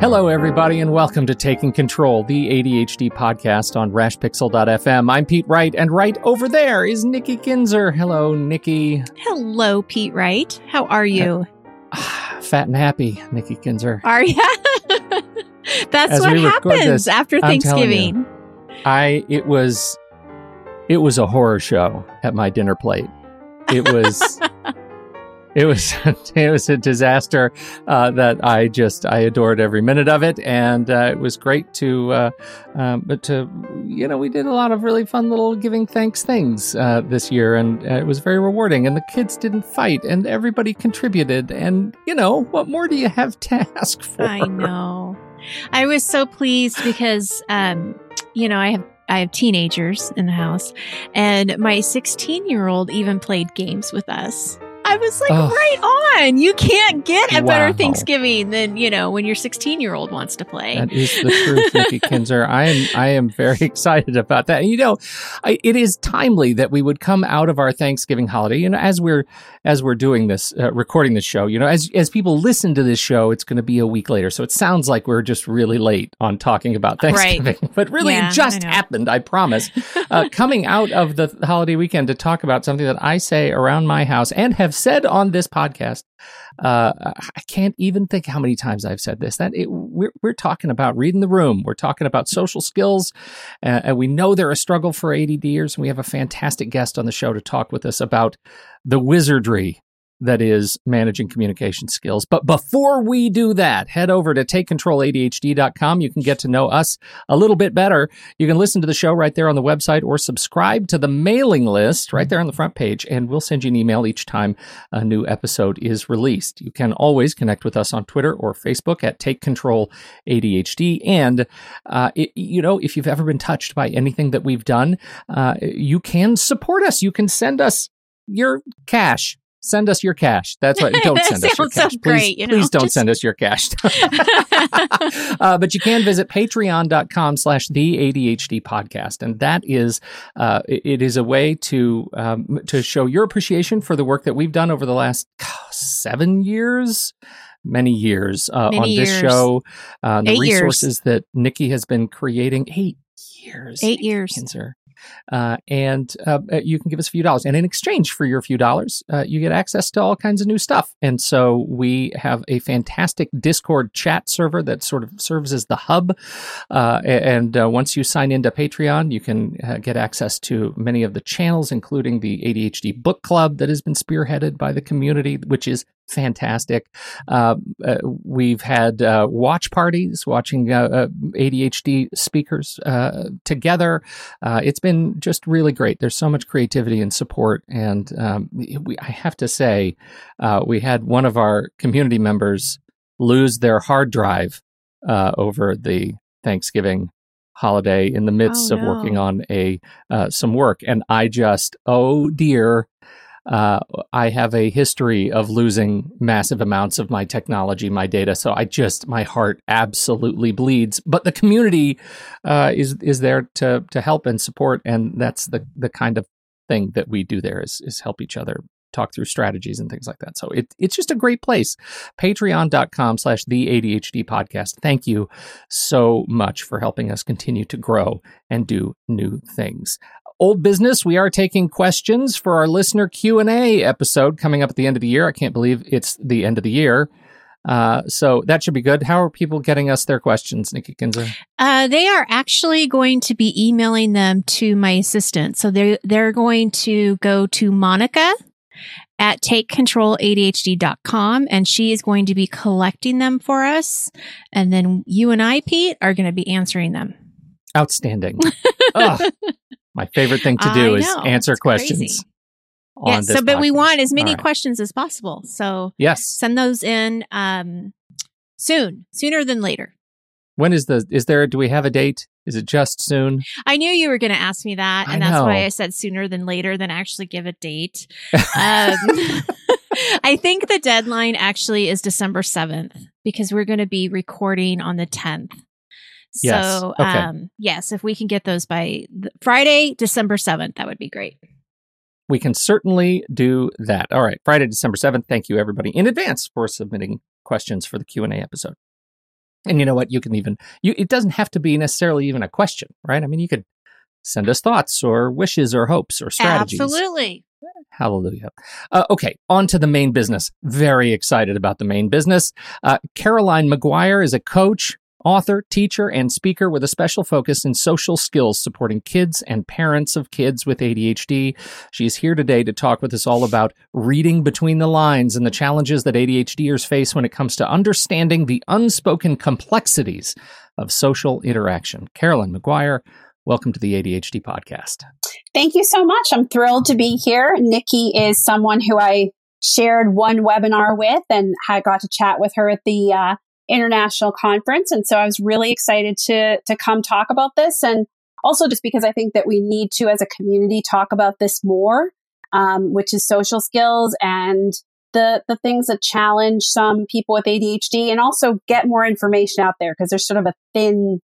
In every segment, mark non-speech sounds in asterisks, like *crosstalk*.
Hello, everybody, and welcome to Taking Control, the ADHD podcast on rashpixel.fm. I'm Pete Wright, and right over there is Nikki Kinzer. Hello, Nikki. Hello, Pete Wright. How are you? Uh, *sighs* fat and happy, Nikki Kinzer. Are you? *laughs* That's As what happens this, after I'm you. Thanksgiving. I it was it was a horror show at my dinner plate. It was *laughs* it was *laughs* it was a disaster uh, that I just I adored every minute of it, and uh, it was great to uh, um, but to you know we did a lot of really fun little giving thanks things uh, this year, and uh, it was very rewarding. And the kids didn't fight, and everybody contributed, and you know what more do you have to *laughs* ask for? I know. I was so pleased because, um, you know, I have I have teenagers in the house, and my 16 year old even played games with us. I was like, Oh. right on. You can't get a better Thanksgiving than you know when your 16 year old wants to play. That is the truth, Nikki *laughs* Kinzer. I am I am very *laughs* excited about that. And you know, I, it is timely that we would come out of our Thanksgiving holiday. You know, as we're as we're doing this, uh, recording this show. You know, as as people listen to this show, it's going to be a week later, so it sounds like we're just really late on talking about Right. Thanksgiving. *laughs* But really, Yeah, it just I happened. I promise. uh, coming out of the holiday weekend to talk about something that I say around my house and have said on this podcast. Uh, I can't even think how many times I've said this. That it, we're we're talking about reading the room. We're talking about social skills, uh, and we know they're a struggle for ADDers. And we have a fantastic guest on the show to talk with us about the wizardry that is managing communication skills. But before we do that, head over to takecontroladhd.com. You can get to know us a little bit better. You can listen to the show right there on the website or subscribe to the mailing list right there on the front page, and we'll send you an email each time a new episode is released. You can always connect with us on Twitter or Facebook at Take Control ADHD. And, uh, it, you know, if you've ever been touched by anything that we've done, uh, you can support us. You can send us your cash. Send us your cash. That's right. Don't *laughs* send us your so cash. Please, great, you know, please don't just- send us your cash. *laughs* *laughs* uh, but you can visit patreon.com slash the ADHD podcast. And that is, uh, it is a way to, um, to show your appreciation for the work that we've done over the last seven years, many years uh, Many on this show. Uh, the Eight years. resources that Nikki has been creating. Eight years. Eight Nikki years. Kinzer. Uh, and uh, uh, you can give us a few dollars. And in exchange for your few dollars, uh, you get access to all kinds of new stuff. And so we have a fantastic Discord chat server that sort of serves as the hub. Uh, and uh, once you sign into Patreon, you can get access to many of the channels, including the ADHD Book Club that has been spearheaded by the community, which is fantastic. Uh, uh, we've had uh, watch parties watching uh, uh, ADHD speakers uh, together. Uh, it's been just really great. There's so much creativity and support. And um, we, I have to say, uh, we had one of our community members lose their hard drive uh, over the Thanksgiving holiday in the midst Oh, of no. working on a uh, some work and i just oh dear uh, I have a history of losing massive amounts of my technology, my data. So I just my heart absolutely bleeds. But the community uh, is is there to to help and support, and that's the the kind of thing that we do there is is help each other talk through strategies and things like that. So it, it's just a great place. Patreon.com slash the ADHD podcast. Thank you so much for helping us continue to grow and do new things. Old business. We are taking questions for our listener Q and A episode coming up at the end of the year. I can't believe it's the end of the year. Uh, so that should be good. How are people getting us their questions, Nikki Kinzer? Uh, they are actually going to be emailing them to my assistant. So they're, they're going to go to Monica at takecontroladhd.com and she is going to be collecting them for us. And then you and I, Pete, are going to be answering them. Outstanding. *laughs* my favorite thing to do I is know, answer questions. Crazy. Yeah, so but podcast. we want as many right. questions as possible. So yes, send those in um, soon, sooner than later. When is the? Is there? Do we have a date? Is it just soon? I knew you were going to ask me that, and that's why I said sooner than later than actually give a date. *laughs* Um, *laughs* I think the deadline actually is December seventh because we're going to be recording on the tenth. Yes. So, okay. um, yes, if we can get those by Friday, December 7th, that would be great. We can certainly do that. All right, Friday, December 7th. Thank you everybody in advance for submitting questions for the Q&A episode. And you know what? You can even you it doesn't have to be necessarily even a question, right? I mean, you could send us thoughts or wishes or hopes or strategies. Absolutely. Hallelujah. Uh, okay, on to the main business. Very excited about the main business. Uh, Caroline Maguire is a coach, author, teacher, and speaker with a special focus in social skills supporting kids and parents of kids with ADHD. She's here today to talk with us all about reading between the lines and the challenges that ADHDers face when it comes to understanding the unspoken complexities of social interaction. Caroline Maguire, welcome to the ADHD podcast. Thank you so much. I'm thrilled to be here. Nikki is someone who I shared one webinar with and I got to chat with her at the uh, international conference. And so I was really excited to, to come talk about this. And also just because I think that we need to, as a community, talk about this more, um, which is social skills and the, the things that challenge some people with ADHD and also get more information out there because there's sort of a thin,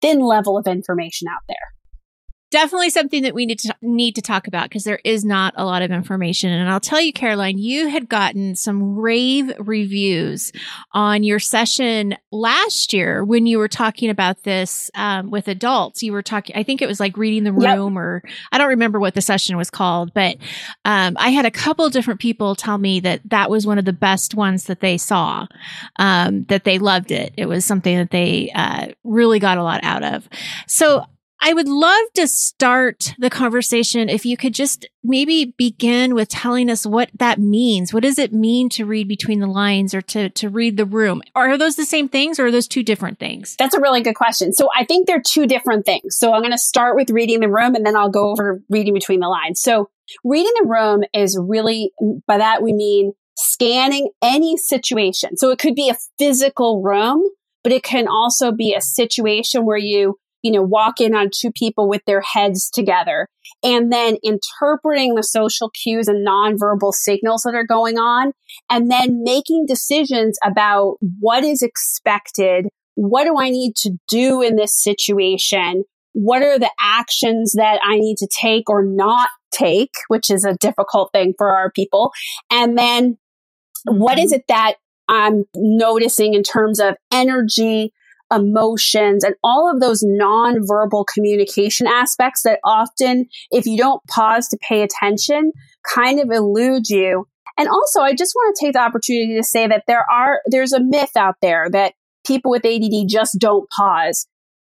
thin level of information out there definitely something that we need to need to talk about because there is not a lot of information. And I'll tell you, Caroline, you had gotten some rave reviews on your session last year when you were talking about this um, with adults. You were talking, I think it was like reading the room, yep. or I don't remember what the session was called, but um, I had a couple different people tell me that that was one of the best ones that they saw, um, that they loved it. It was something that they uh, really got a lot out of. So I would love to start the conversation if you could just maybe begin with telling us what that means. What does it mean to read between the lines or to, to read the room? Are those the same things or are those two different things? That's a really good question. So I think they're two different things. So I'm going to start with reading the room and then I'll go over reading between the lines. So reading the room is really, by that we mean scanning any situation. So it could be a physical room, but it can also be a situation where you you know, walk in on two people with their heads together and then interpreting the social cues and nonverbal signals that are going on and then making decisions about what is expected. What do I need to do in this situation? What are the actions that I need to take or not take, which is a difficult thing for our people? And then what is mm-hmm. it that I'm noticing in terms of energy, emotions and all of those nonverbal communication aspects that often, if you don't pause to pay attention, kind of elude you. And also, I just want to take the opportunity to say that there are, there's a myth out there that people with ADD just don't pause.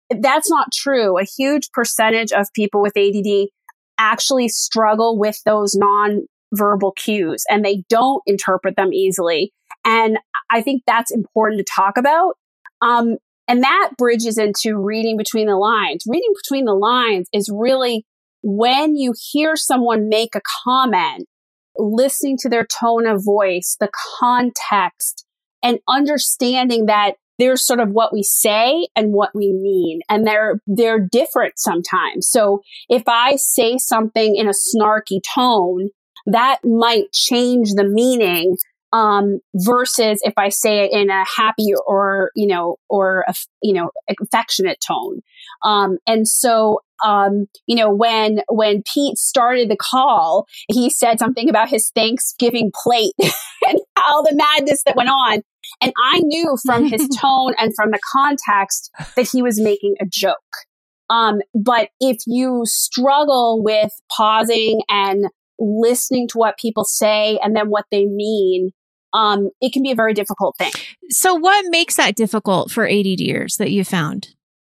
That's not true. A huge percentage of people with ADD actually struggle with those non-verbal cues and they don't interpret them easily. And I think that's important to talk about. Um, and that bridges into reading between the lines. Reading between the lines is really when you hear someone make a comment, listening to their tone of voice, the context, and understanding that there's sort of what we say and what we mean and they're they're different sometimes so if i say something in a snarky tone that might change the meaning um, versus if I say it in a happy or, you know, or, a, you know, affectionate tone. Um, and so, um, you know, when, when Pete started the call, he said something about his Thanksgiving plate *laughs* and all the madness that went on. And I knew from his *laughs* tone and from the context that he was making a joke. Um, but if you struggle with pausing and listening to what people say and then what they mean, um, it can be a very difficult thing. So, what makes that difficult for ADDers that you found?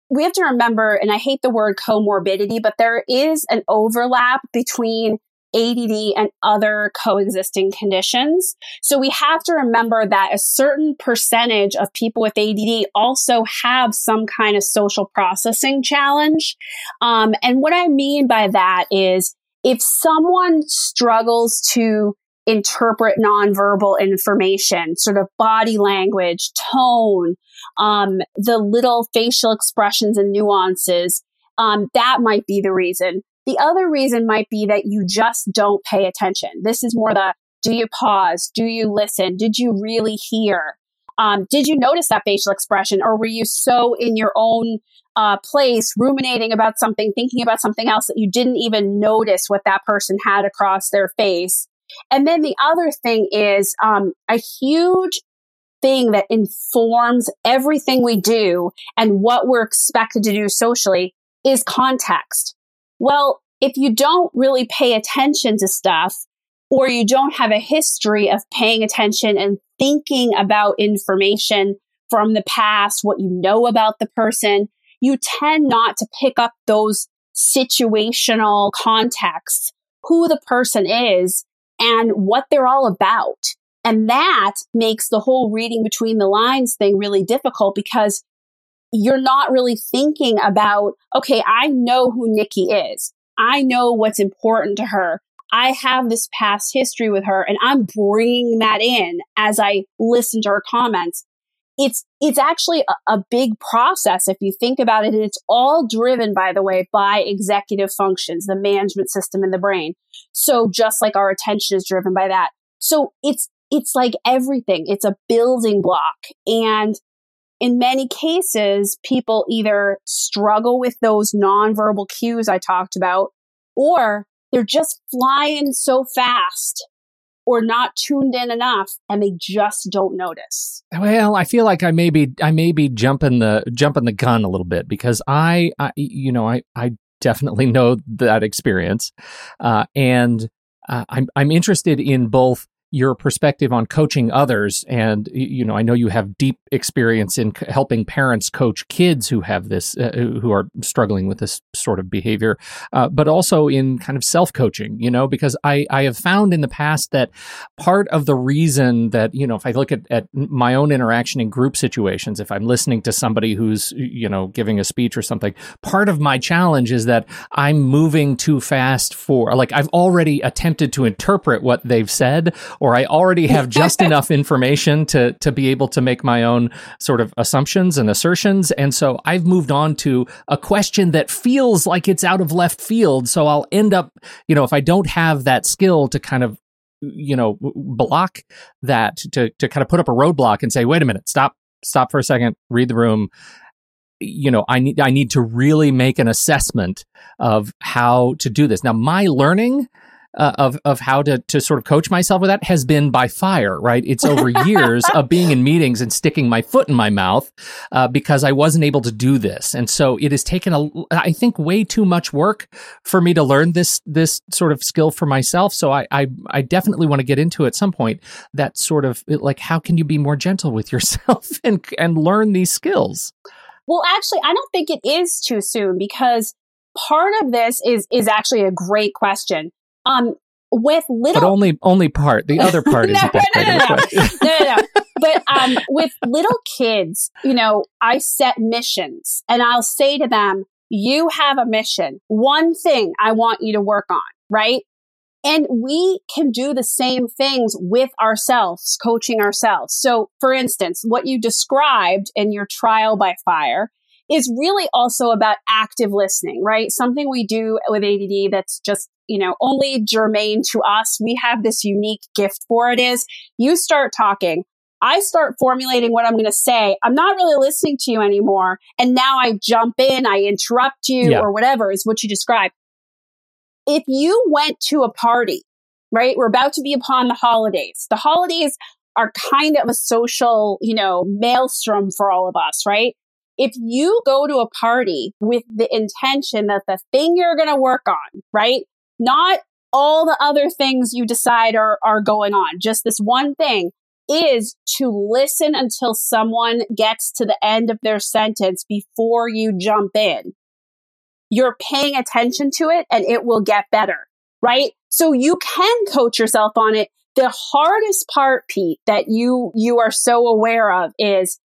We have to remember, and I hate the word comorbidity, but there is an overlap between ADD and other coexisting conditions. So we have to remember that a certain percentage of people with ADD also have some kind of social processing challenge. Um, and what I mean by that is if someone struggles to interpret nonverbal information, sort of body language, tone, um, the little facial expressions and nuances, um, that might be the reason. The other reason might be that you just don't pay attention. This is more the do you pause? Do you listen? Did you really hear? Um, did you notice that facial expression or were you so in your own uh, place ruminating about something, thinking about something else that you didn't even notice what that person had across their face? And then the other thing is um, a huge thing that informs everything we do and what we're expected to do socially is context. Well, if you don't really pay attention to stuff or you don't have a history of paying attention and thinking about information from the past, what you know about the person, you tend not to pick up those situational contexts, who the person is and what they're all about. And that makes the whole reading between the lines thing really difficult because you're not really thinking about, okay, I know who Nikki is. I know what's important to her. I have this past history with her and I'm bringing that in as I listen to her comments. It's, it's actually a, a big process if you think about it. And it's all driven, by the way, by executive functions, the management system in the brain. So just like our attention is driven by that. So it's, it's like everything. It's a building block. And in many cases, people either struggle with those nonverbal cues I talked about, or they're just flying so fast or not tuned in enough and they just don't notice. Well, I feel like I may be I may be jumping the jumping the gun a little bit because I, I you know I I definitely *laughs* know that experience, uh, and uh, I'm I'm interested in both your perspective on coaching others. And you know i know you have deep experience in helping parents coach kids who have this uh, who are struggling with this sort of behavior uh, but also in kind of self-coaching you know because i i have found in the past that part of the reason that you know if i look at, at my own interaction in group situations if i'm listening to somebody who's you know giving a speech or something part of my challenge is that i'm moving too fast for like i've already attempted to interpret what they've said or I already have *laughs* just enough information to to be able to make my own sort of assumptions and assertions. And so I've moved on to a question that feels like it's out of left field. So I'll end up, you know, if I don't have that skill to kind of you know block that to to kind of put up a roadblock and say wait a minute stop stop for a second read the room you know i need i need to really make an assessment of how to do this now my learning uh, of of how to to sort of coach myself with that has been by fire. Right, it's over *laughs* years of being in meetings and sticking my foot in my mouth uh, because I wasn't able to do this, and so it has taken a I think way too much work for me to learn this this sort of skill for myself. So I I, I definitely want to get into at some point that sort of like how can you be more gentle with *laughs* yourself and and learn these skills. Well, actually, I don't think it is too soon because part of this is is actually a great question um, with little, but only only part. The other part is *laughs* no, no, no, no, no. no, no, no. But um, with little kids, you know, I set missions, and I'll say to them, "You have a mission. One thing I want you to work on, right?" And we can do the same things with ourselves, coaching ourselves. So, for instance, what you described in your trial by fire is really also about active listening, right? Something we do with ADD that's just you know, only germane to us. We have this unique gift for it is you start talking. I start formulating what I'm going to say. I'm not really listening to you anymore. And now I jump in, I interrupt you yeah. or whatever is what you describe. If you went to a party, right? We're about to be upon the holidays. The holidays are kind of a social, you know, maelstrom for all of us, right? If you go to a party with the intention that the thing you're going to work on, right? Not all the other things you decide are, are going on, just this one thing is to listen until someone gets to the end of their sentence before you jump in. You're paying attention to it and it will get better, right? So you can coach yourself on it. The hardest part, Pete, that you, you are so aware of is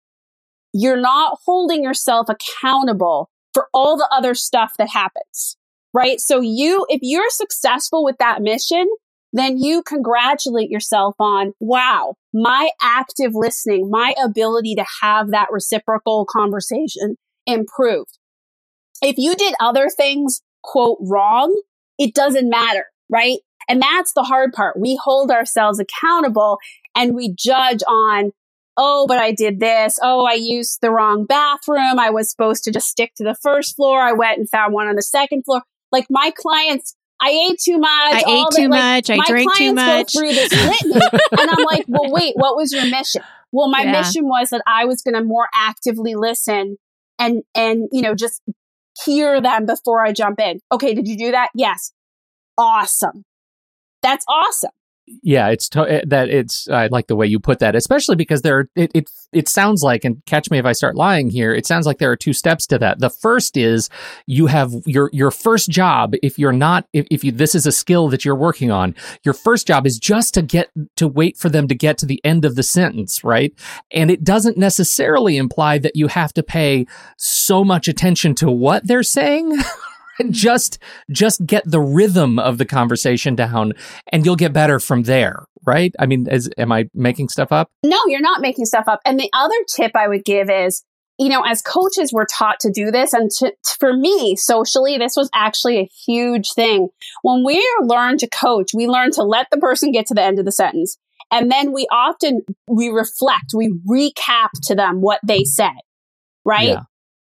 you're not holding yourself accountable for all the other stuff that happens, right? So you, if you're successful with that mission, then you congratulate yourself on, wow, my active listening, my ability to have that reciprocal conversation improved. If you did other things, quote, wrong, it doesn't matter, right? And that's the hard part. We hold ourselves accountable and we judge on, oh, but I did this. Oh, I used the wrong bathroom. I was supposed to just stick to the first floor. I went and found one on the second floor. Like my clients I ate too much. I ate the, too like, much. I drank too much. Through this *laughs* litany, and I'm like, well, wait, what was your mission? Well, my yeah. mission was that I was going to more actively listen and and you know just hear them before I jump in. Okay, did you do that? Yes. Awesome. That's awesome yeah, it's to- eh, that it's. I like the way you put that, especially because there. It, it it sounds like, and catch me if I start lying here. It sounds like there are two steps to that. The first is you have your your first job. If you're not, if, if you this is a skill that you're working on, your first job is just to get to wait for them to get to the end of the sentence, right? And it doesn't necessarily imply that you have to pay so much attention to what they're saying. *laughs* *laughs* just just get the rhythm of the conversation down and you'll get better from there right? I mean is, am i making stuff up? No you're not making stuff up. And the other tip i would give is you know as coaches we're taught to do this. And to, for me socially this was actually a huge thing. When we learn to coach we learn to let the person get to the end of the sentence. And then we often we reflect we recap to them what they said right? Yeah.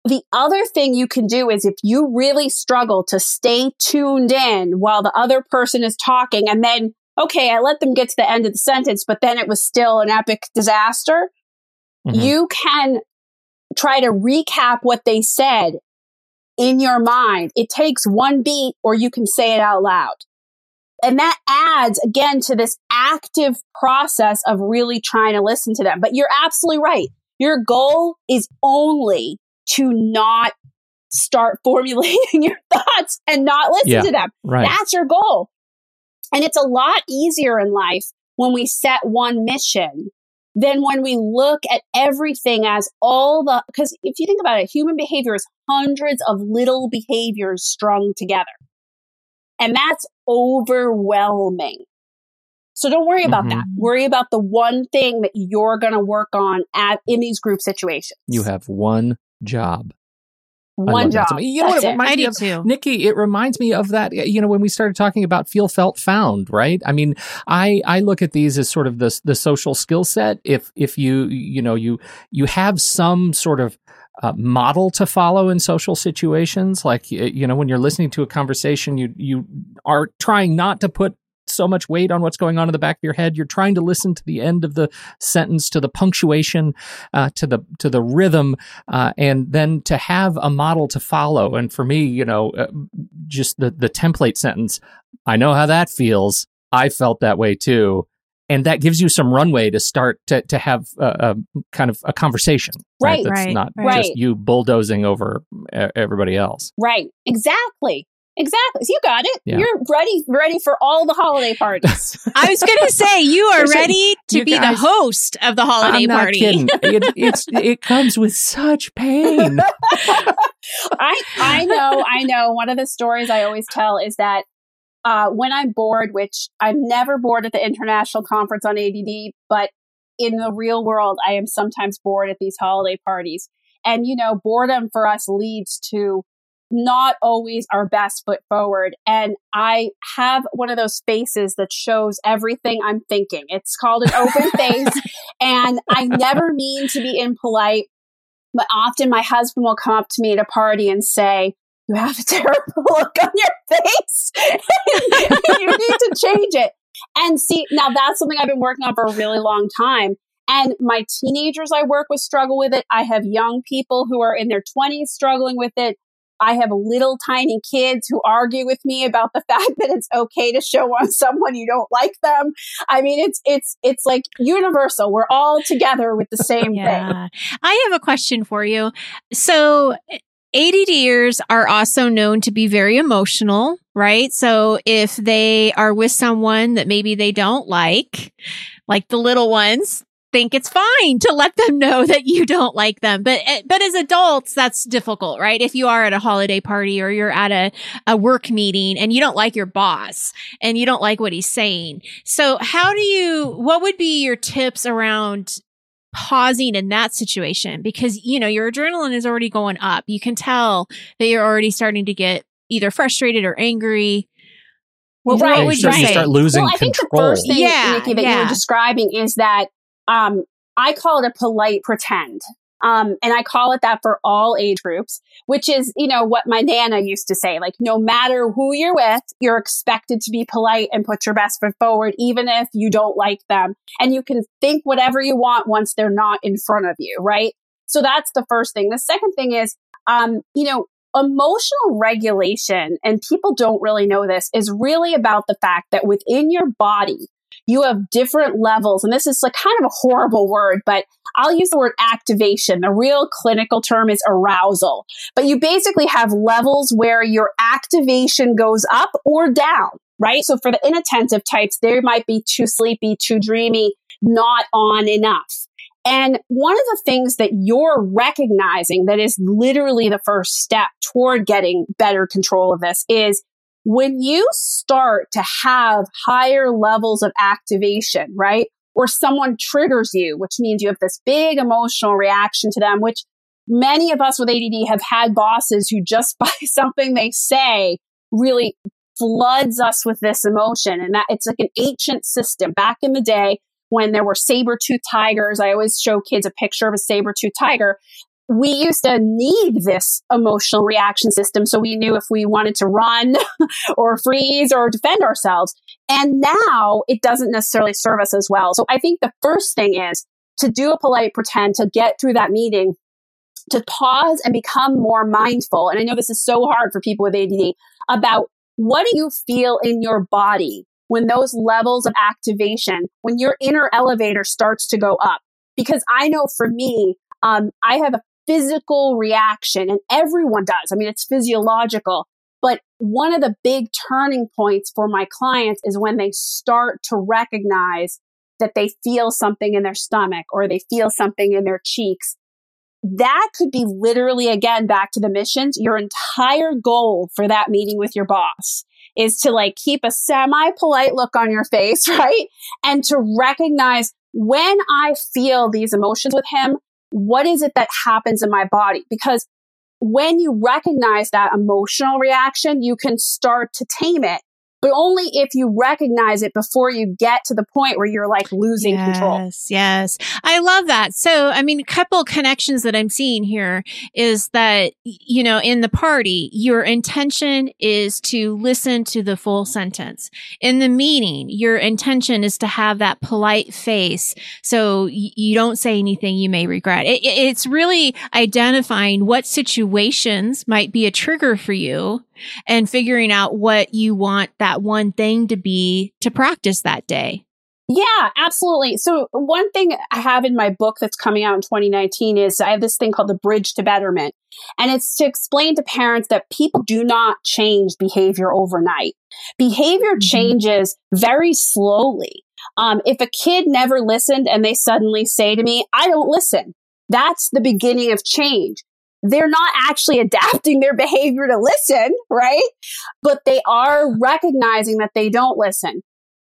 The other thing you can do is if you really struggle to stay tuned in while the other person is talking and then, okay, I let them get to the end of the sentence, but then it was still an epic disaster. Mm-hmm. You can try to recap what they said in your mind. It takes one beat or you can say it out loud. And that adds again to this active process of really trying to listen to them. But you're absolutely right. Your goal is only to not start *laughs* formulating your thoughts and not listen yeah, to them. Right. That's your goal. And it's a lot easier in life when we set one mission than when we look at everything as all the, because if you think about it, human behavior is hundreds of little behaviors strung together. And that's overwhelming. So don't worry about mm-hmm. that. Worry about the one thing that you're going to work on at in these group situations. You have one job. One job. You know That's what it reminds it. me of, too. Nikki, it reminds me of that, you know, when we started talking about feel, felt, found, right? I mean, I, I look at these as sort of the, the social skill set. If, if you, you know, you, you have some sort of uh, model to follow in social situations, like, you know, when you're listening to a conversation, you, you are trying not to put so much weight on what's going on in the back of your head. You're trying to listen to the end of the sentence, to the punctuation, uh, to the to the rhythm, uh, and then to have a model to follow. And for me, you know, uh, just the the template sentence. I know how that feels. I felt that way too. And that gives you some runway to start to, to have a, a kind of a conversation, right? right That's right, not right. just you bulldozing over everybody else. Right. Exactly. Exactly. So you got it. Yeah. You're ready, ready for all the holiday parties. *laughs* I was going to say you are ready to be guys, the host of the holiday I'm party. *laughs* it, it's it comes with such pain. *laughs* I I know, I know. One of the stories I always tell is that uh, when I'm bored, which I'm never bored at the international conference on ADD, but in the real world, I am sometimes bored at these holiday parties. And you know, boredom for us leads to not always our best foot forward. And I have one of those faces that shows everything I'm thinking. It's called an open *laughs* face. And I never mean to be impolite, but often my husband will come up to me at a party and say, you have a *laughs* terrible look on your face. *laughs* you need to change it. And see, now that's something I've been working on for a really long time. And my teenagers I work with struggle with it. I have young people who are in their 20s struggling with it. I have little tiny kids who argue with me about the *laughs* fact that it's okay to show on someone you don't like them. I mean, it's, it's, it's like universal. We're all together with the same yeah. thing. I have a question for you. So ADDers are also known to be very emotional, right? So if they are with someone that maybe they don't like, like the little ones, think it's fine to let them know that you don't like them. But, eh, but as adults, that's difficult, right? If you are at a holiday party or you're at a, a work meeting and you don't like your boss and you don't like what he's saying. So how do you, what would be your tips around pausing in that situation? Because, you know, your adrenaline is already going up. You can tell that you're already starting to get either frustrated or angry. Well, right. What would you, you start losing well, I think control. the first thing, yeah, Nikki, that yeah. you were describing is that um, I call it a polite pretend. Um, and I call it that for all age groups, which is, you know, what my Nana used to say, like, no matter who you're with, you're expected to be polite and put your best foot forward, even if you don't like them. And you can think whatever you want once they're not in front of you, right? So that's the first thing. The second thing is, um, you know, emotional regulation, and people don't really know this, is really about the fact that within your body, you have different levels. And this is like kind of a horrible word, but I'll use the word activation. The real clinical term is arousal. But you basically have levels where your activation goes up or down, right? So for the inattentive types, they might be too sleepy, too dreamy, not on enough. And one of the things that you're recognizing that is literally the first step toward getting better control of this is when you start to have higher levels of activation, right? Or someone triggers you, which means you have this big emotional reaction to them, which many of us with ADD have had bosses who just *laughs* by something they say really floods us with this emotion. And that it's like an ancient system back in the day when there were saber-tooth tigers. I always show kids a picture of a saber-tooth tiger we used to need this emotional reaction system so we knew if we wanted to run *laughs* or freeze or defend ourselves. And now it doesn't necessarily serve us as well. So I think the first thing is to do a polite pretend to get through that meeting, to pause and become more mindful. And I know this is so hard for people with ADD about what do you feel in your body when those levels of activation, when your inner elevator starts to go up? Because I know for me, um, I have a physical reaction and everyone does. I mean, it's physiological. But one of the big turning points for my clients is when they start to recognize that they feel something in their stomach or they feel something in their cheeks. That could be literally, again, back to the missions. Your entire goal for that meeting with your boss is to like keep a semi polite look on your face, *laughs* right? And to recognize when I feel these emotions with him, what is it that happens in my body? Because when you recognize that emotional reaction, you can start to tame it but only if you recognize it before you get to the point where you're like losing yes, control. Yes, yes. I love that. So, I mean, a couple connections that I'm seeing here is that, you know, in the party, your intention is to listen to the full sentence. In the meeting, your intention is to have that polite face. So you don't say anything you may regret. It, it's really identifying what situations might be a trigger for you and figuring out what you want that one thing to be to practice that day. Yeah, absolutely. So one thing I have in my book that's coming out in 2019 is I have this thing called the bridge to betterment. And it's to explain to parents that people do not change behavior overnight. Behavior mm-hmm. changes very slowly. Um, if a kid never listened and they suddenly say to me, I don't listen, that's the beginning of change they're not actually *laughs* adapting their behavior to listen, right? But they are recognizing that they don't listen.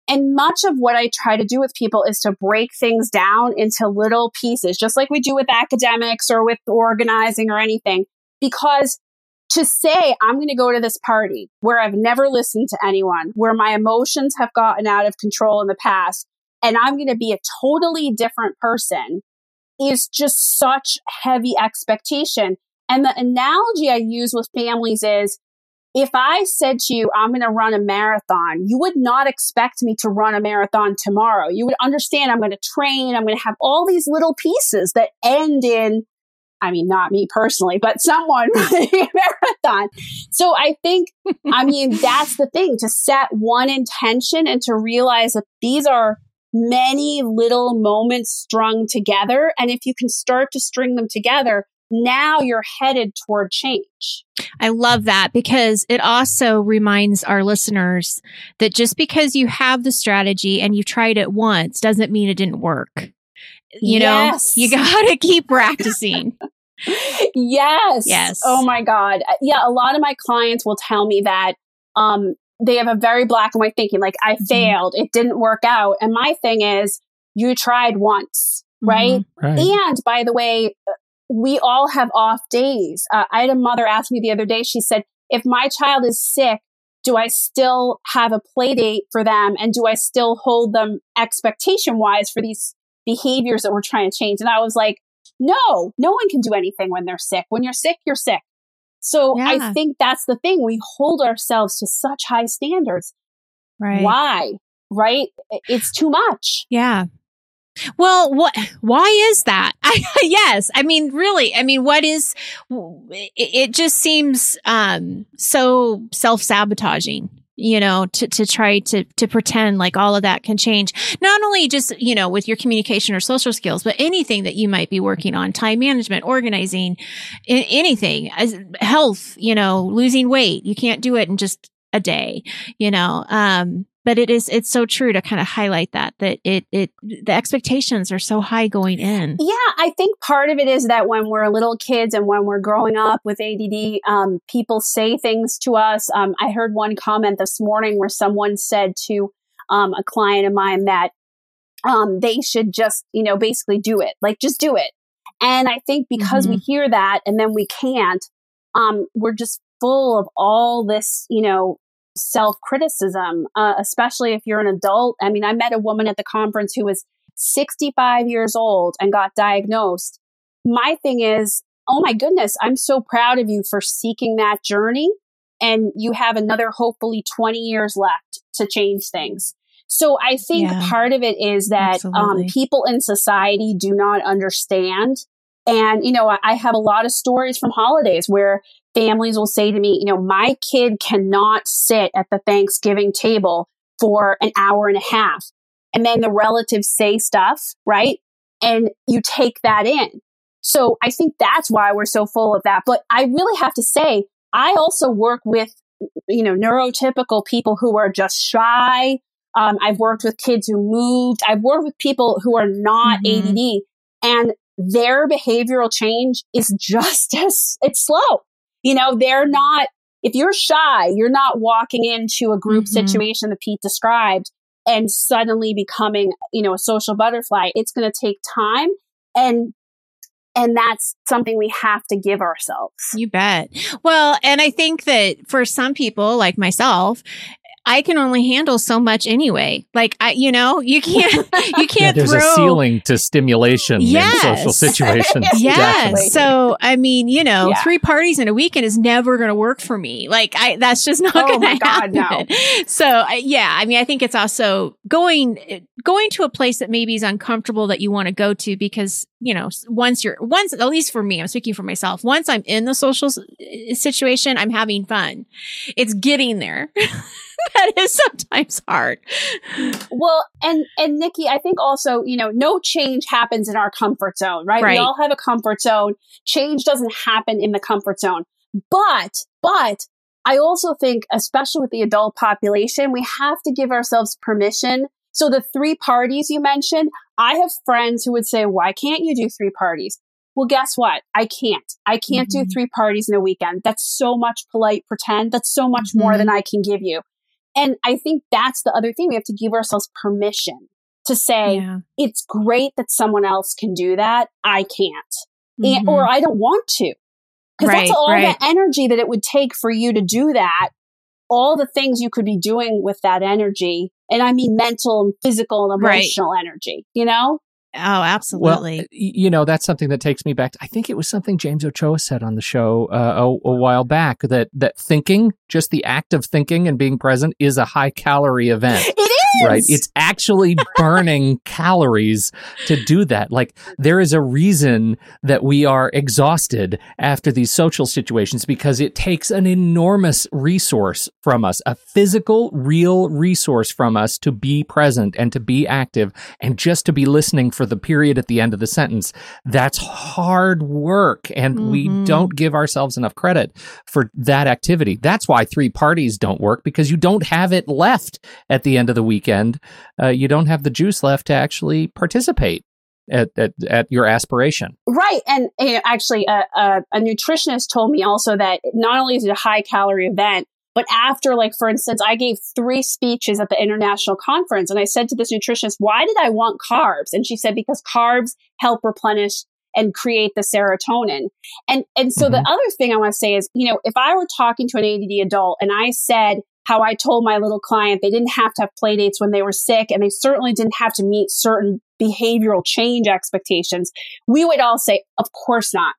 And much of what I try to do with people is to break things down into little pieces, just like we do with academics or with organizing or anything. Because to say, I'm going to go to this party where I've never listened to anyone, where my emotions have gotten out of control in the past, and I'm going to be a totally different person is just such heavy expectation. And the analogy I use with families is if I said to you, I'm going to run a marathon, you would not expect me to run a marathon tomorrow. You would understand I'm going to train. I'm going to have all these little pieces that end in, I mean, not me personally, but someone *laughs* running a marathon. So I think, I *laughs* mean, that's the thing to set one intention and to realize that these are many little moments strung together. And if you can start to string them together, now you're headed toward change. I love that because it also reminds our listeners that just because you have the strategy and you've tried it once doesn't mean it didn't work. You Yes. know, you got to *laughs* keep practicing. yes. Yes. Oh my God. Uh, Yeah. A lot of my clients will tell me that, um, they have a very black and white thinking, like I failed, it didn't work out. And my thing is, you tried once, right? Mhm. Right. And by the way, uh, we all have off days. Uh, I had a mother ask me the other day, she said, if my child is sick, do I still have a play date for them? And do I still hold them expectation wise for these behaviors that we're trying to change? And I was like, no, no one can do anything when they're sick. When you're sick, you're sick. So Yeah. I think that's the thing. We hold ourselves to such high standards. Right. Why? Right? It's too much. Yeah. Well, what, why is that? *laughs* I, yes. I mean, really, I mean, what is, it, it just seems, um, so self-sabotaging, you know, to, to try to, to pretend like all of that can change. Not only just, you know, with your communication or social skills, but anything that you might be working on, time management, organizing, a- anything, as health, you know, losing weight. You can't do it in just a day, you know, um, but it is it's so true to kind of highlight that that it it the expectations are so high going in Yeah, I think part of it is that when we're little kids and when we're growing up with ADD, um, people say things to us. Um, I heard one comment this morning where someone said to um, a client of mine that um, they should just, you know, basically do it, like just do it. And I think because we hear that and then we can't, um, we're just full of all this, you know, self criticism, uh, especially if you're an adult. I mean, I met a woman at the conference who was 65 years old and got diagnosed. My thing is, oh my goodness, I'm so proud of you for seeking that journey. And you have another, hopefully 20 years left to change things. So I think Yeah. part of it is that um, people in society do not understand. And, you know, I- I have a lot of stories from holidays where families will say to me, you know, my kid cannot sit at the Thanksgiving table for an hour and a half. And then the relatives say stuff, right? And you take that in. So I think that's why we're so full of that. But I really have to say, I also work with, you know, neurotypical people who are just shy. Um, I've worked with kids who moved. I've worked with people who are not Mhm. ADD and their behavioral change is *laughs* just as it's slow. You know, they're not, if you're shy, you're not walking into a group Mhm. situation that Pete described and suddenly becoming, you know, a social butterfly. It's going to take time and and that's something we have to give ourselves. you bet well and i think that for some people like myself I can only handle so much anyway. Like I, you know, you can't, *laughs* you can't there's throw. a ceiling to stimulation Yes. in social *laughs* situations. Yes. Definitely. So, I mean, you know, Yeah. three parties in a weekend is never going to work for me. Like, I, that's just not Oh going to God, happen. So, I- yeah, I mean, I think it's also going, going to a place that maybe is uncomfortable that you want to go to because, you know, once you're, once, at least for me, I'm speaking for myself. Once I'm in the social s- situation, I'm having fun. It's getting there. *laughs* *laughs* that is sometimes hard. Well, and and Nikki, I think also, you know, no change happens in our comfort zone, right? Right. We all have a comfort zone. Change doesn't happen in the comfort zone. But but I also think especially with the adult population, we have to give ourselves permission. So the three parties you mentioned, I have friends who would say, "Why can't you do three parties?" Well, guess what? I can't. I can't do Mhm. three parties in a weekend. That's so much polite pretend. That's so much more Mhm. than I can give you. And I think that's the other thing. We have to give ourselves permission to say, Yeah. it's great that someone else can do that. I can't. And, Mhm. or I don't want to. Because Right, that's all right. the energy that it would take for you to do that. All the things you could be doing with that energy. And I mean mental and physical and Right. emotional energy, you know? Oh, absolutely. Well, you know, that's something that takes me back. To, I think it was something James Ochoa said on the show uh, a, a, while back that that thinking, just the act of thinking and being present, is a high calorie event. It is right. It's actually burning *laughs* calories to do that. Like there is a reason that we are exhausted after these social situations because it takes an enormous resource from us, a physical, real resource from us to be present and to be active and just to be listening for the period at the end of the sentence. That's hard work. And mm-hmm. we don't give ourselves enough credit for that activity. That's why three parties don't work because you don't have it left at the end of the weekend. Uh, you don't have the juice left to actually participate. At, at, at, your aspiration. Right. And know, actually, a, a, a, nutritionist told me also that not only is it a high calorie event, but after, like, for instance, I gave three speeches at the international conference and I said to this nutritionist, why did I want carbs? And she said, because carbs help replenish and create the serotonin. And, and so mm-hmm. the other thing I want to say is, you know, if I were talking to an ADD adult and I said, how I told my little client they didn't have to have play dates when they were sick and they certainly didn't have to meet certain behavioral change expectations, we would all say, of course not.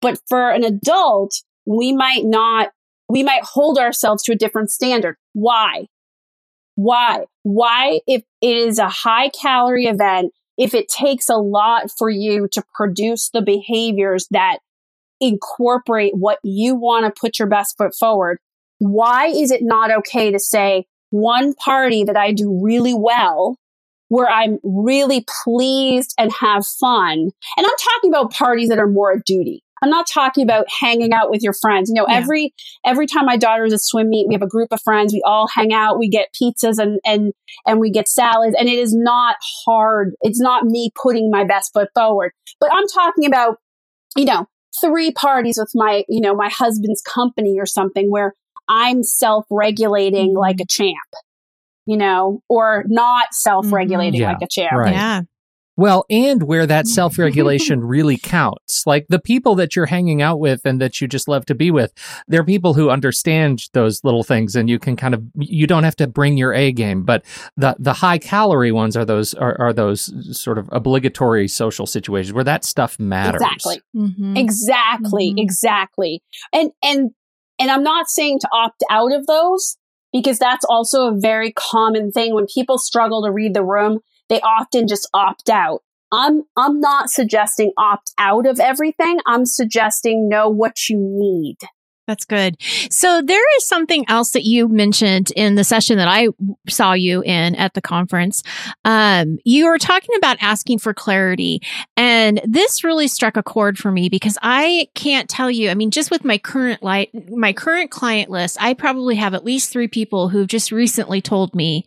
But for an adult, we might not we might hold ourselves to a different standard. Why? Why? Why, if it is a high calorie event, if it takes a lot for you to produce the behaviors that incorporate what you want to put your best foot forward, why is it not okay to say one party that I do really well where I'm really pleased and have fun? And I'm talking about parties that are more a duty. I'm not talking about hanging out with your friends. You know, yeah. every every time my daughter is at swim meet, we have a group of friends. We all hang out. We get pizzas and and and we get salads. And it is not hard. It's not me putting my best foot forward. But I'm talking about, you know, three parties with my you know my husband's company or something where I'm self regulating mm-hmm. like a champ. You know, or not self regulating mm-hmm. yeah, like a champ. Right. Yeah. Well, and where that *laughs* self regulation really counts. Like the people that you're hanging out with and that you just love to be with, they're people who understand those little things and you can kind of, you don't have to bring your A game. But the, the high calorie ones are those, are, are those sort of obligatory social situations where that stuff matters. Exactly. Mm-hmm. Exactly. Mm-hmm. Exactly. And, and, and I'm not saying to opt out of those because that's also a very common thing when people struggle to read the room they often just opt out. I'm, I'm not suggesting opt out of everything. I'm suggesting know what you need. That's good. So there is something else that you mentioned in the session that I saw you in at the conference. Um, you were talking about asking for clarity, and this really struck a chord for me because I can't tell you. I mean, just with my current light, my current client list, I probably have at least three people who have just recently told me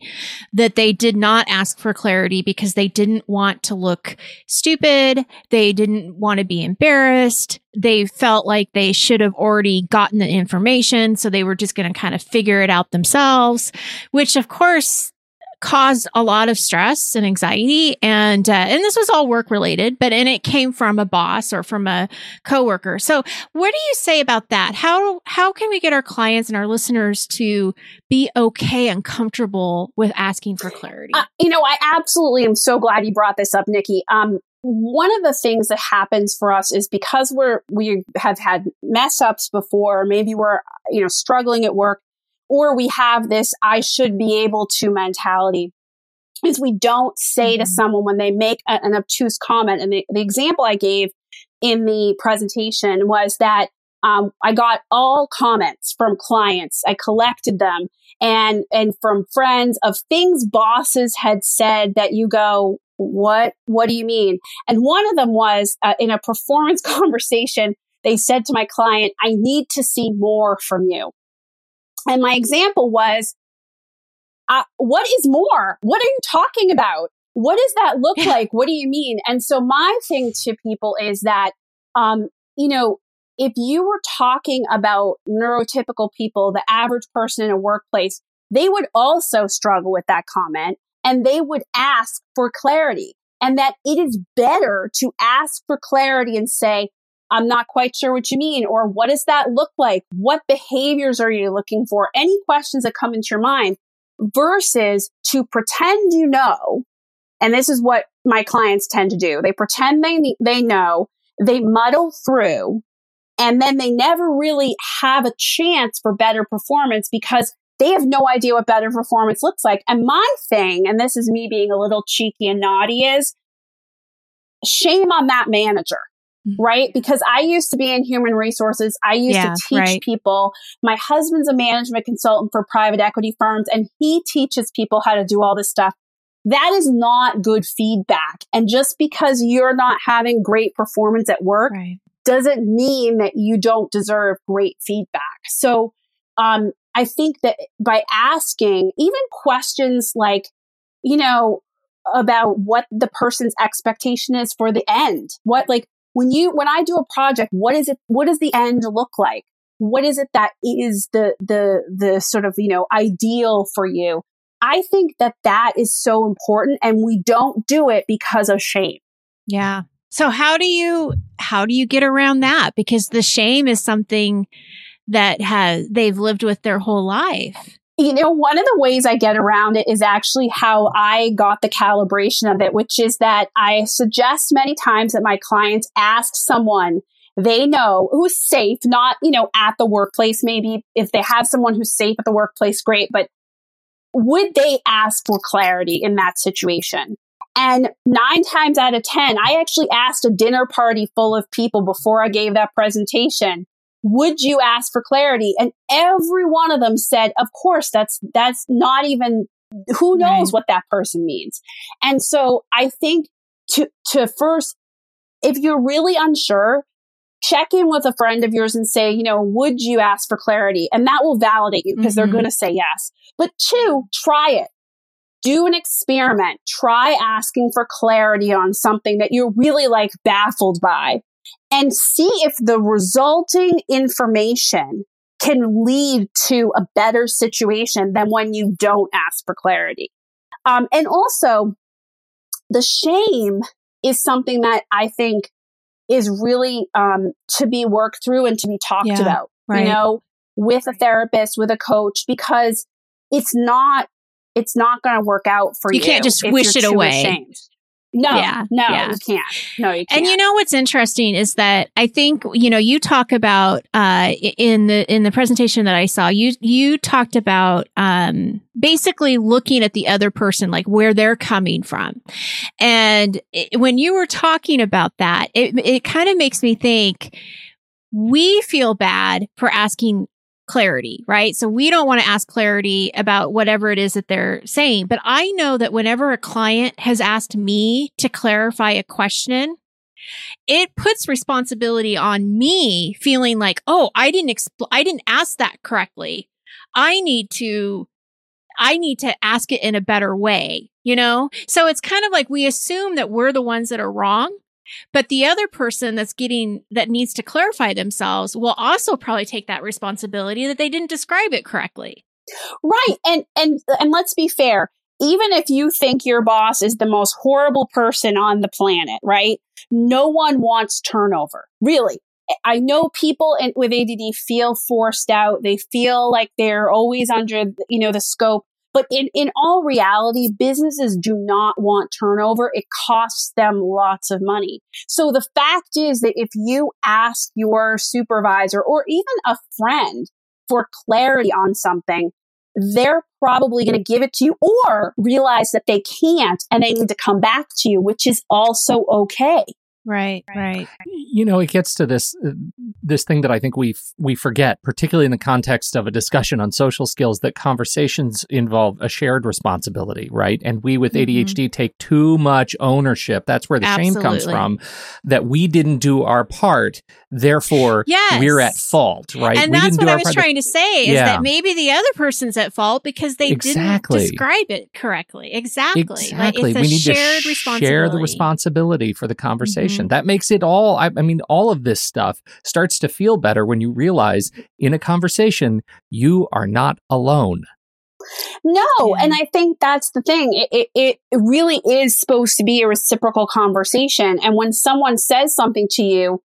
that they did not ask for clarity because they didn't want to look stupid, they didn't want to be embarrassed, they felt like they should have already gotten the information. So they were just going to kind of figure it out themselves, which of course caused a lot of stress and anxiety. And, uh, and this was all work related, but, and it came from a boss or from a coworker. So what do you say about that? How, how can we get our clients and our listeners to be okay and comfortable with asking for clarity? Uh, you know, I absolutely am so glad you brought this up, Nikki. Um, one of the things that happens for us is because we're we have had mess ups before maybe we're you know struggling at work or we have this i should be able to mentality is we don't say mm-hmm. to someone when they make a, an obtuse comment and the, the, example i gave in the presentation was that um, i got all comments from clients i collected them and and from friends of things bosses had said that you go what what do you mean? And one of them was uh, in a performance *laughs* conversation they said to my client i need to see more from you. And my example was uh, what is more? What are you talking about? What does that look like? What do you mean? And so my thing to people is that um, you know if you were talking about neurotypical people the average person in a workplace they would also struggle with that comment and they would ask for clarity and that it is better to ask for clarity and say, I'm not quite sure what you mean, or what does that look like? What behaviors are you looking for? Any questions that come into your mind versus to pretend you know And this is what my clients tend to do. They pretend they, they know, they muddle through, and then they never really have a chance for better performance because they have no idea what better performance looks like. And my thing, and this is me being a little cheeky and naughty, is shame on that manager. Mm-hmm. Right? Because I used to be in human resources. I used yeah, to teach right. people. My husband's a management consultant for private equity firms and he teaches people how to do all this stuff. That is not good feedback. And just because you're not having great performance at work right. doesn't mean that you don't deserve great feedback. So, um, I think that by asking even questions like, you know, about what the person's expectation is for the end, what like when you, when I do a project, what is it, what does the end look like? What is it that is the, the, the sort of, you know, ideal for you? I think that that is so important and we don't do it because of shame. Yeah. So how do you how do you get around that because the shame is something that has they've lived with their whole life. You know, one of the ways I get around it is actually how I got the calibration of it, which is that I suggest many times that my clients ask someone they know who's safe, not, you know, at the workplace. Maybe if they have someone who's safe at the workplace, great. But would they ask for clarity in that situation? And nine times out of 10, I actually asked a dinner party full of people before I gave that presentation would you ask for clarity? And every one of them said, of course, that's, that's not even, who knows right. what that person means. And so I think to, to first, if you're really unsure, check in with a friend of yours and say, you know, would you ask for clarity? And that will validate you because mm-hmm. they're going to say yes. But two, try it. Do an experiment. Try asking for clarity on something that you're really like baffled by and see if the resulting information can lead to a better situation than when you don't ask for clarity. Um, and also, the shame is something that I think is really um, to be worked through and to be talked yeah, about, right. you know, with a therapist, with a coach, because it's not it's not going to work out for you. You can't just wish it away. Ashamed. No, yeah, no, yeah. you can't. No, you can't. And you know what's interesting is that I think you know you talk about uh, in the in the presentation that I saw you you talked about um, basically looking at the other person like where they're coming from, and it, when you were talking about that, it it kind of makes me think we feel bad for asking clarity, right? So we don't want to ask clarity about whatever it is that they're saying. But I know that whenever a client has asked me to clarify a question, it puts responsibility on me feeling like, oh, I didn't expl- I didn't ask that correctly. I need to I need to ask it in a better way, you know? So it's kind of like we assume that we're the ones that are wrong but the other person that's getting, that needs to clarify themselves will also probably take that responsibility that they didn't describe it correctly. Right. And, and, and let's be fair. Even if you think your boss is the most horrible person on the planet, right? No one wants turnover. Really. I know people in, with ADD feel forced out. They feel like they're always under, you know, the scope. But in, in all reality, businesses do not want turnover. It costs them lots of money. So the fact is that if you ask your supervisor or even a friend for clarity on something, they're probably going to give it to you or realize that they can't and they need to come back to you, which is also okay. Right, right. You know, it gets to this uh, this thing that I think we f- we forget, particularly in the context of a discussion on social skills, that conversations involve a shared responsibility, right? And we with mm-hmm. ADHD take too much ownership. That's where the Absolutely. shame comes from. That we didn't do our part, therefore yes. we're at fault, right? And we that's what I was trying to say is yeah. that maybe the other person's at fault because they exactly. didn't describe it correctly. Exactly. Exactly. Like we need to share the responsibility for the conversation. Mm-hmm. That makes it all, I, I mean, all of this stuff starts to feel better when you realize in a conversation, you are not alone. No, and I think that's the thing. It, it, it really is supposed to be a reciprocal conversation. And when someone says something to you,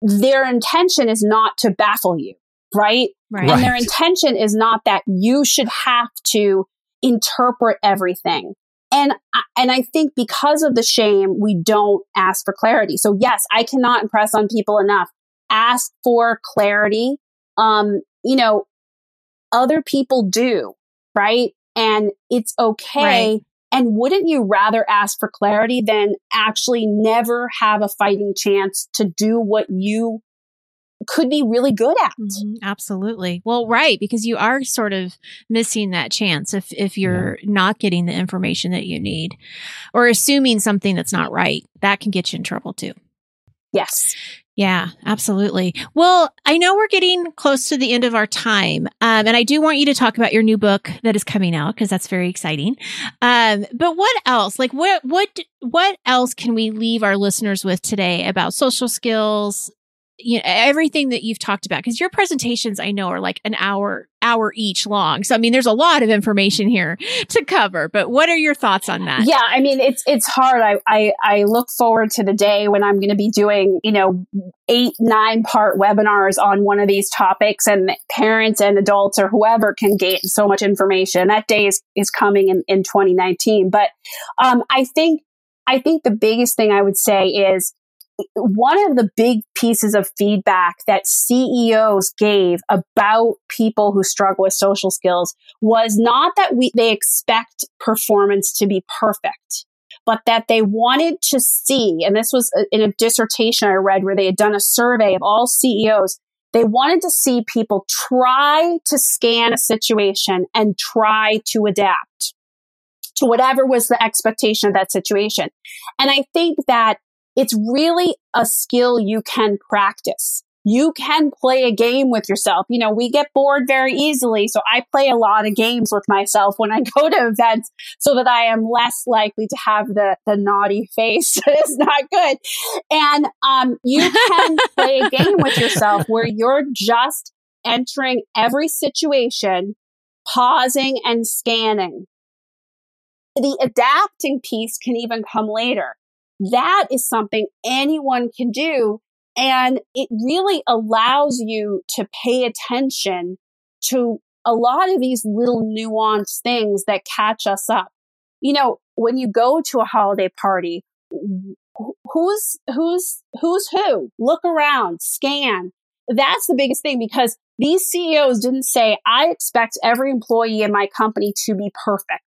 their intention is not to baffle you, right? Right. And their intention is not that you should have to interpret everything. And, and I think because of the shame, we don't ask for clarity. So yes, I cannot impress on people enough. Ask for clarity. Um, you know, other people do, right? And it's okay. Right. And wouldn't you rather ask for clarity than actually never have a fighting chance to do what you could be really good at. Mm-hmm, absolutely. Well, right, because you are sort of missing that chance if if you're yeah. not getting the information that you need or assuming something that's not right. That can get you in trouble too. Yes. Yeah, absolutely. Well, I know we're getting close to the end of our time. Um, and I do want you to talk about your new book that is coming out because that's very exciting. Um, but what else? Like what, what, what else can we leave our listeners with today about social skills, you know everything that you've talked about because your presentations i know are like an hour hour each long. So i mean there's a lot of information here *laughs* to cover but what are your thoughts on that? Yeah i mean it's it's hard. I i, I look forward to the day when i'm going to be doing you know eight nine part webinars on one of these topics and parents and adults or whoever can gain so much information. That day is is coming in in 2019 but um i think i think the biggest thing i would say is one of the big pieces of feedback that CEOs gave about people who struggle with social skills was not that we, they expect performance to be perfect, but that they wanted to see, and this was uh, in a dissertation I read where they had done a survey of all CEOs. They wanted to see people try to scan a situation and try to adapt to whatever was the expectation of that situation. And I think that it's really a skill you can practice. You can play a game with yourself. You know, we get bored very easily. So I play a lot of games with myself when I *laughs* go to events so that I am less likely to have the, the naughty face. *laughs* it's not good. And, um, you can *laughs* play a game with yourself where you're just entering every situation, pausing and scanning. The adapting piece can even come later. That is something anyone can do. And it really allows you to pay attention to a lot of these little nuanced things that catch us up. You know, when you go to a holiday party, who's, who's, who's who? Look around, scan. That's the biggest thing because these CEOs didn't say, I expect every employee in my company to be perfect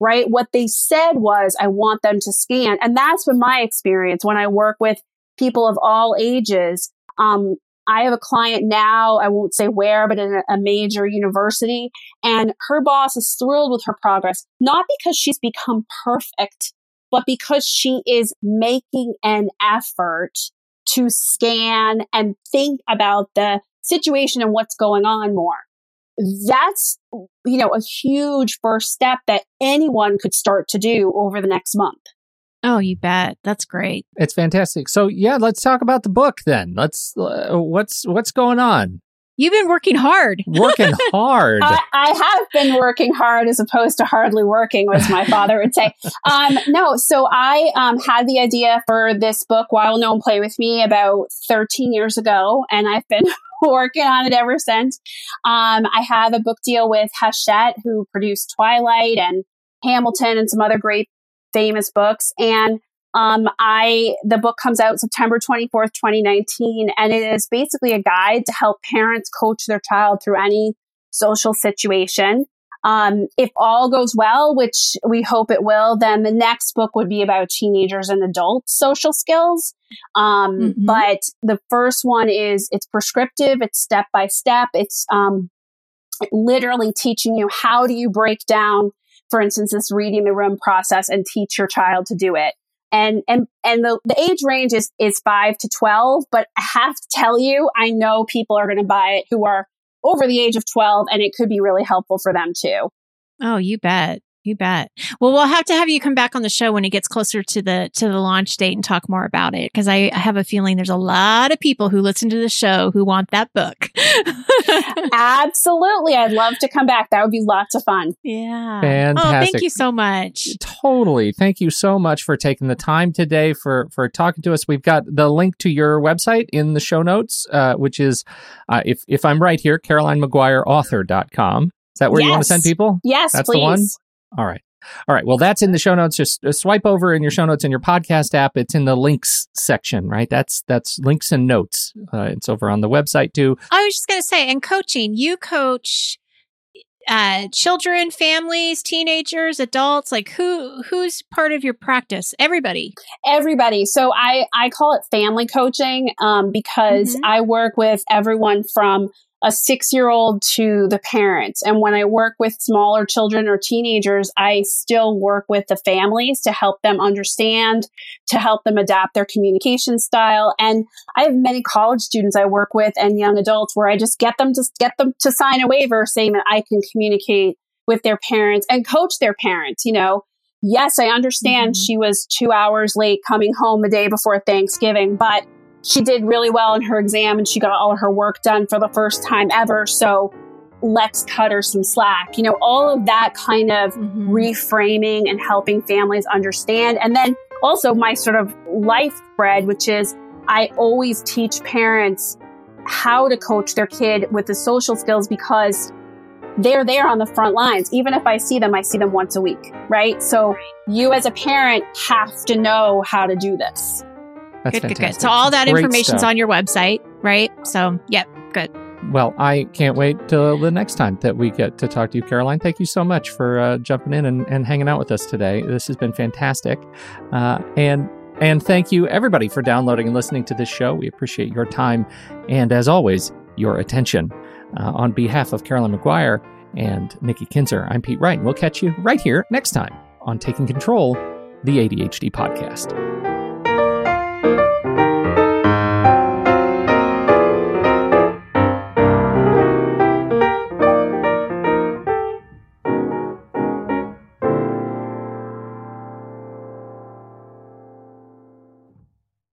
right? What they said was, I want them to scan. And that's been my experience when I work with people of all ages. Um, I have a client now, I won't say where, but in a, a major university, and her boss is thrilled with her progress, not because she's become perfect, but because she is making an effort to scan and think about the situation and what's going on more that's, you know, a huge first step that anyone could start to do over the next month. Oh, you bet. That's great. It's fantastic. So, yeah, let's talk about the book then. Let's uh, what's what's going on? You've been working hard. *laughs* Working hard. I, I, have been working hard as opposed to hardly working, as my father would say. *laughs* Um, no, so I um, had the idea for this book, Why Will No One Play With Me, about 13 years ago, and I've been working on it ever since. Um, I have a book deal with Hachette, who produced Twilight and Hamilton and some other great famous books. And um, I the book comes out September 24th, 2019, and it is basically a guide to help parents coach their child through any social situation. Um, if all goes well, which we hope it will, then the next book would be about teenagers and adults social skills. Um, mm-hmm. But the first one is it's prescriptive, it's step by step, it's um, literally teaching you how do you break down, for instance, this reading the room process and teach your child to do it. And and and the, the age range is is five to twelve, but I have to tell you, I know people are going to buy it who are over the age of 12 and it could be really helpful for them too. Oh, you bet. You bet. Well, we'll have to have you come back on the show when it gets closer to the to the launch date and talk more about it because I, I, have a feeling there's a lot of people who listen to the show who want that book. *laughs* Absolutely, I'd love to come back. That would be lots of fun. Yeah. Fantastic. Oh, thank you so much. Totally. Thank you so much for taking the time today for for talking to us. We've got the link to your website in the show notes, uh, which is uh, if if I'm right here, CarolineMaguireAuthor.com. Is that where yes. you want to send people? Yes, That's please. the one. All right. All right. Well, that's in the show notes. Just uh, swipe over in your show notes in your podcast app. It's in the links section, right? That's that's links and notes. Uh, it's over on the website too. I was just going to say, and coaching, you coach uh, children, families, teenagers, adults. Like who who's part of your practice? Everybody. Everybody. So I I call it family coaching um, because Mhm. I work with everyone from a six year old to the parents. And when I work with smaller children or teenagers, I still work with the families to help them understand, to help them adapt their communication style. And I have many college students I work with and young adults where I just get them to get them to sign a waiver saying that I can communicate with their parents and coach their parents, you know. Yes, I understand Mhm. she was two hours late coming home the day before Thanksgiving, but she did really well in her exam and she got all her work done for the first time ever. So let's cut her some slack. You know, all of that kind of Mhm. reframing and helping families understand. And then also my sort of life thread, which is I always teach parents how to coach their kid with the social skills because they're there on the front lines. Even if I see them, I see them once a week, right? So you as a parent have to know how to do this. That's good, good, good. So all that Great information's stuff. on your website, right? So, yep, good. Well, I can't wait till the next time that we get to talk to you, Caroline. Thank you so much for uh, jumping in and, and hanging out with us today. This has been fantastic. Uh, and and thank you everybody for downloading and listening to this show. We appreciate your time and as always, your attention. Uh, on behalf of Caroline Maguire and Nikki Kinzer, I'm Pete Wright. and We'll catch you right here next time on Taking Control, the ADHD podcast.